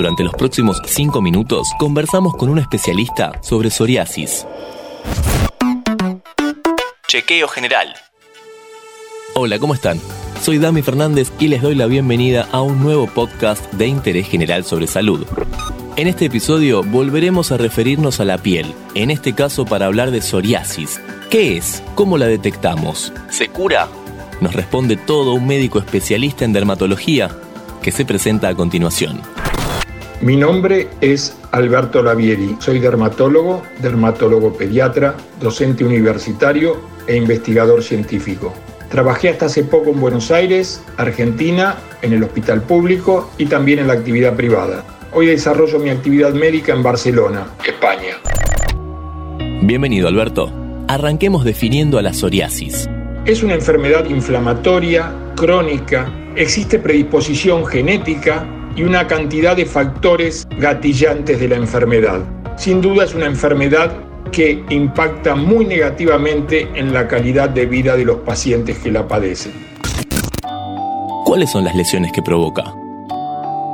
Durante los próximos 5 minutos conversamos con un especialista sobre psoriasis. Chequeo general. Hola, ¿cómo están? Soy Dami Fernández y les doy la bienvenida a un nuevo podcast de interés general sobre salud. En este episodio volveremos a referirnos a la piel, en este caso para hablar de psoriasis. ¿Qué es? ¿Cómo la detectamos? ¿Se cura? Nos responde todo un médico especialista en dermatología que se presenta a continuación. Mi nombre es Alberto Lavieri, soy dermatólogo, dermatólogo pediatra, docente universitario e investigador científico. Trabajé hasta hace poco en Buenos Aires, Argentina, en el hospital público y también en la actividad privada. Hoy desarrollo mi actividad médica en Barcelona, España. Bienvenido Alberto. Arranquemos definiendo a la psoriasis. Es una enfermedad inflamatoria, crónica, existe predisposición genética y una cantidad de factores gatillantes de la enfermedad. Sin duda es una enfermedad que impacta muy negativamente en la calidad de vida de los pacientes que la padecen. ¿Cuáles son las lesiones que provoca?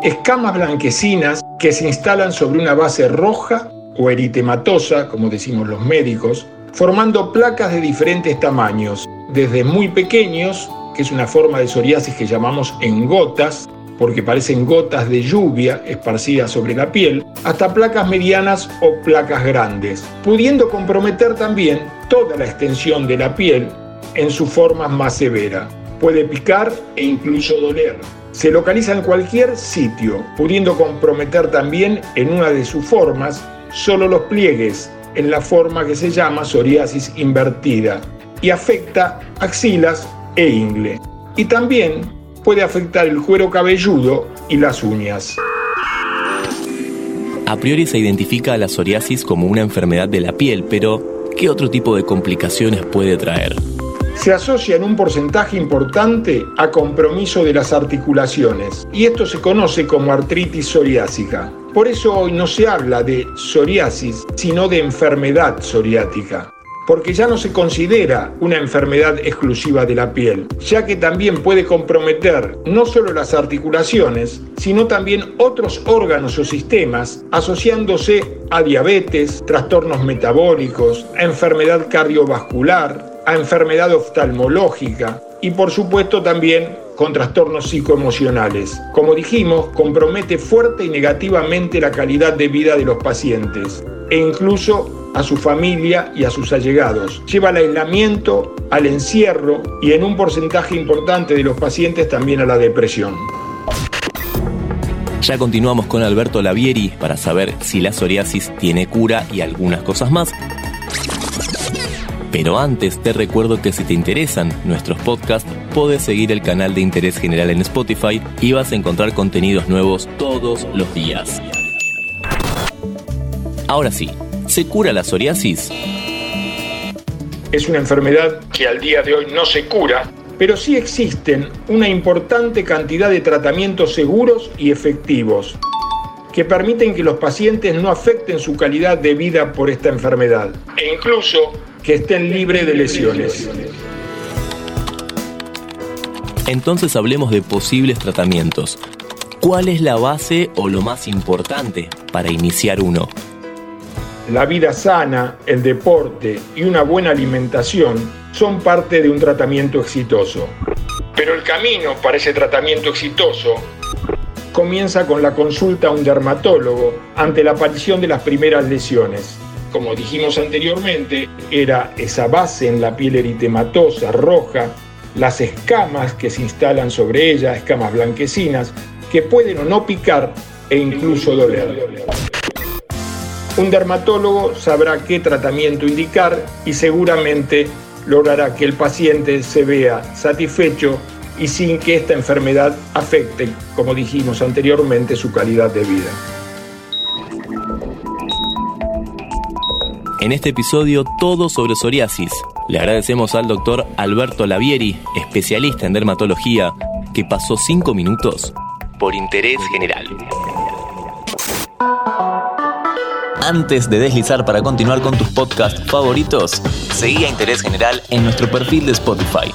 Escamas blanquecinas que se instalan sobre una base roja o eritematosa, como decimos los médicos, formando placas de diferentes tamaños, desde muy pequeños, que es una forma de psoriasis que llamamos en gotas, porque parecen gotas de lluvia esparcidas sobre la piel, hasta placas medianas o placas grandes, pudiendo comprometer también toda la extensión de la piel en su forma más severa. Puede picar e incluso doler. Se localiza en cualquier sitio, pudiendo comprometer también en una de sus formas solo los pliegues, en la forma que se llama psoriasis invertida, y afecta axilas e ingle. Y también puede afectar el cuero cabelludo y las uñas. A priori se identifica a la psoriasis como una enfermedad de la piel, pero ¿qué otro tipo de complicaciones puede traer? Se asocia en un porcentaje importante a compromiso de las articulaciones y esto se conoce como artritis psoriásica. Por eso hoy no se habla de psoriasis, sino de enfermedad psoriática porque ya no se considera una enfermedad exclusiva de la piel, ya que también puede comprometer no solo las articulaciones, sino también otros órganos o sistemas, asociándose a diabetes, trastornos metabólicos, a enfermedad cardiovascular, a enfermedad oftalmológica y por supuesto también con trastornos psicoemocionales. Como dijimos, compromete fuerte y negativamente la calidad de vida de los pacientes e incluso a su familia y a sus allegados. Lleva al aislamiento, al encierro y en un porcentaje importante de los pacientes también a la depresión. Ya continuamos con Alberto Lavieri para saber si la psoriasis tiene cura y algunas cosas más. Pero antes te recuerdo que si te interesan nuestros podcasts, puedes seguir el canal de Interés General en Spotify y vas a encontrar contenidos nuevos todos los días. Ahora sí, ¿se cura la psoriasis? Es una enfermedad que al día de hoy no se cura, pero sí existen una importante cantidad de tratamientos seguros y efectivos que permiten que los pacientes no afecten su calidad de vida por esta enfermedad e incluso que estén libres de lesiones. Entonces hablemos de posibles tratamientos. ¿Cuál es la base o lo más importante para iniciar uno? La vida sana, el deporte y una buena alimentación son parte de un tratamiento exitoso. Pero el camino para ese tratamiento exitoso comienza con la consulta a un dermatólogo ante la aparición de las primeras lesiones. Como dijimos anteriormente, era esa base en la piel eritematosa, roja, las escamas que se instalan sobre ella, escamas blanquecinas, que pueden o no picar e incluso doler. Un dermatólogo sabrá qué tratamiento indicar y seguramente logrará que el paciente se vea satisfecho y sin que esta enfermedad afecte, como dijimos anteriormente, su calidad de vida. En este episodio todo sobre psoriasis. Le agradecemos al doctor Alberto Lavieri, especialista en dermatología, que pasó cinco minutos por interés general. Antes de deslizar para continuar con tus podcasts favoritos, seguí a Interés General en nuestro perfil de Spotify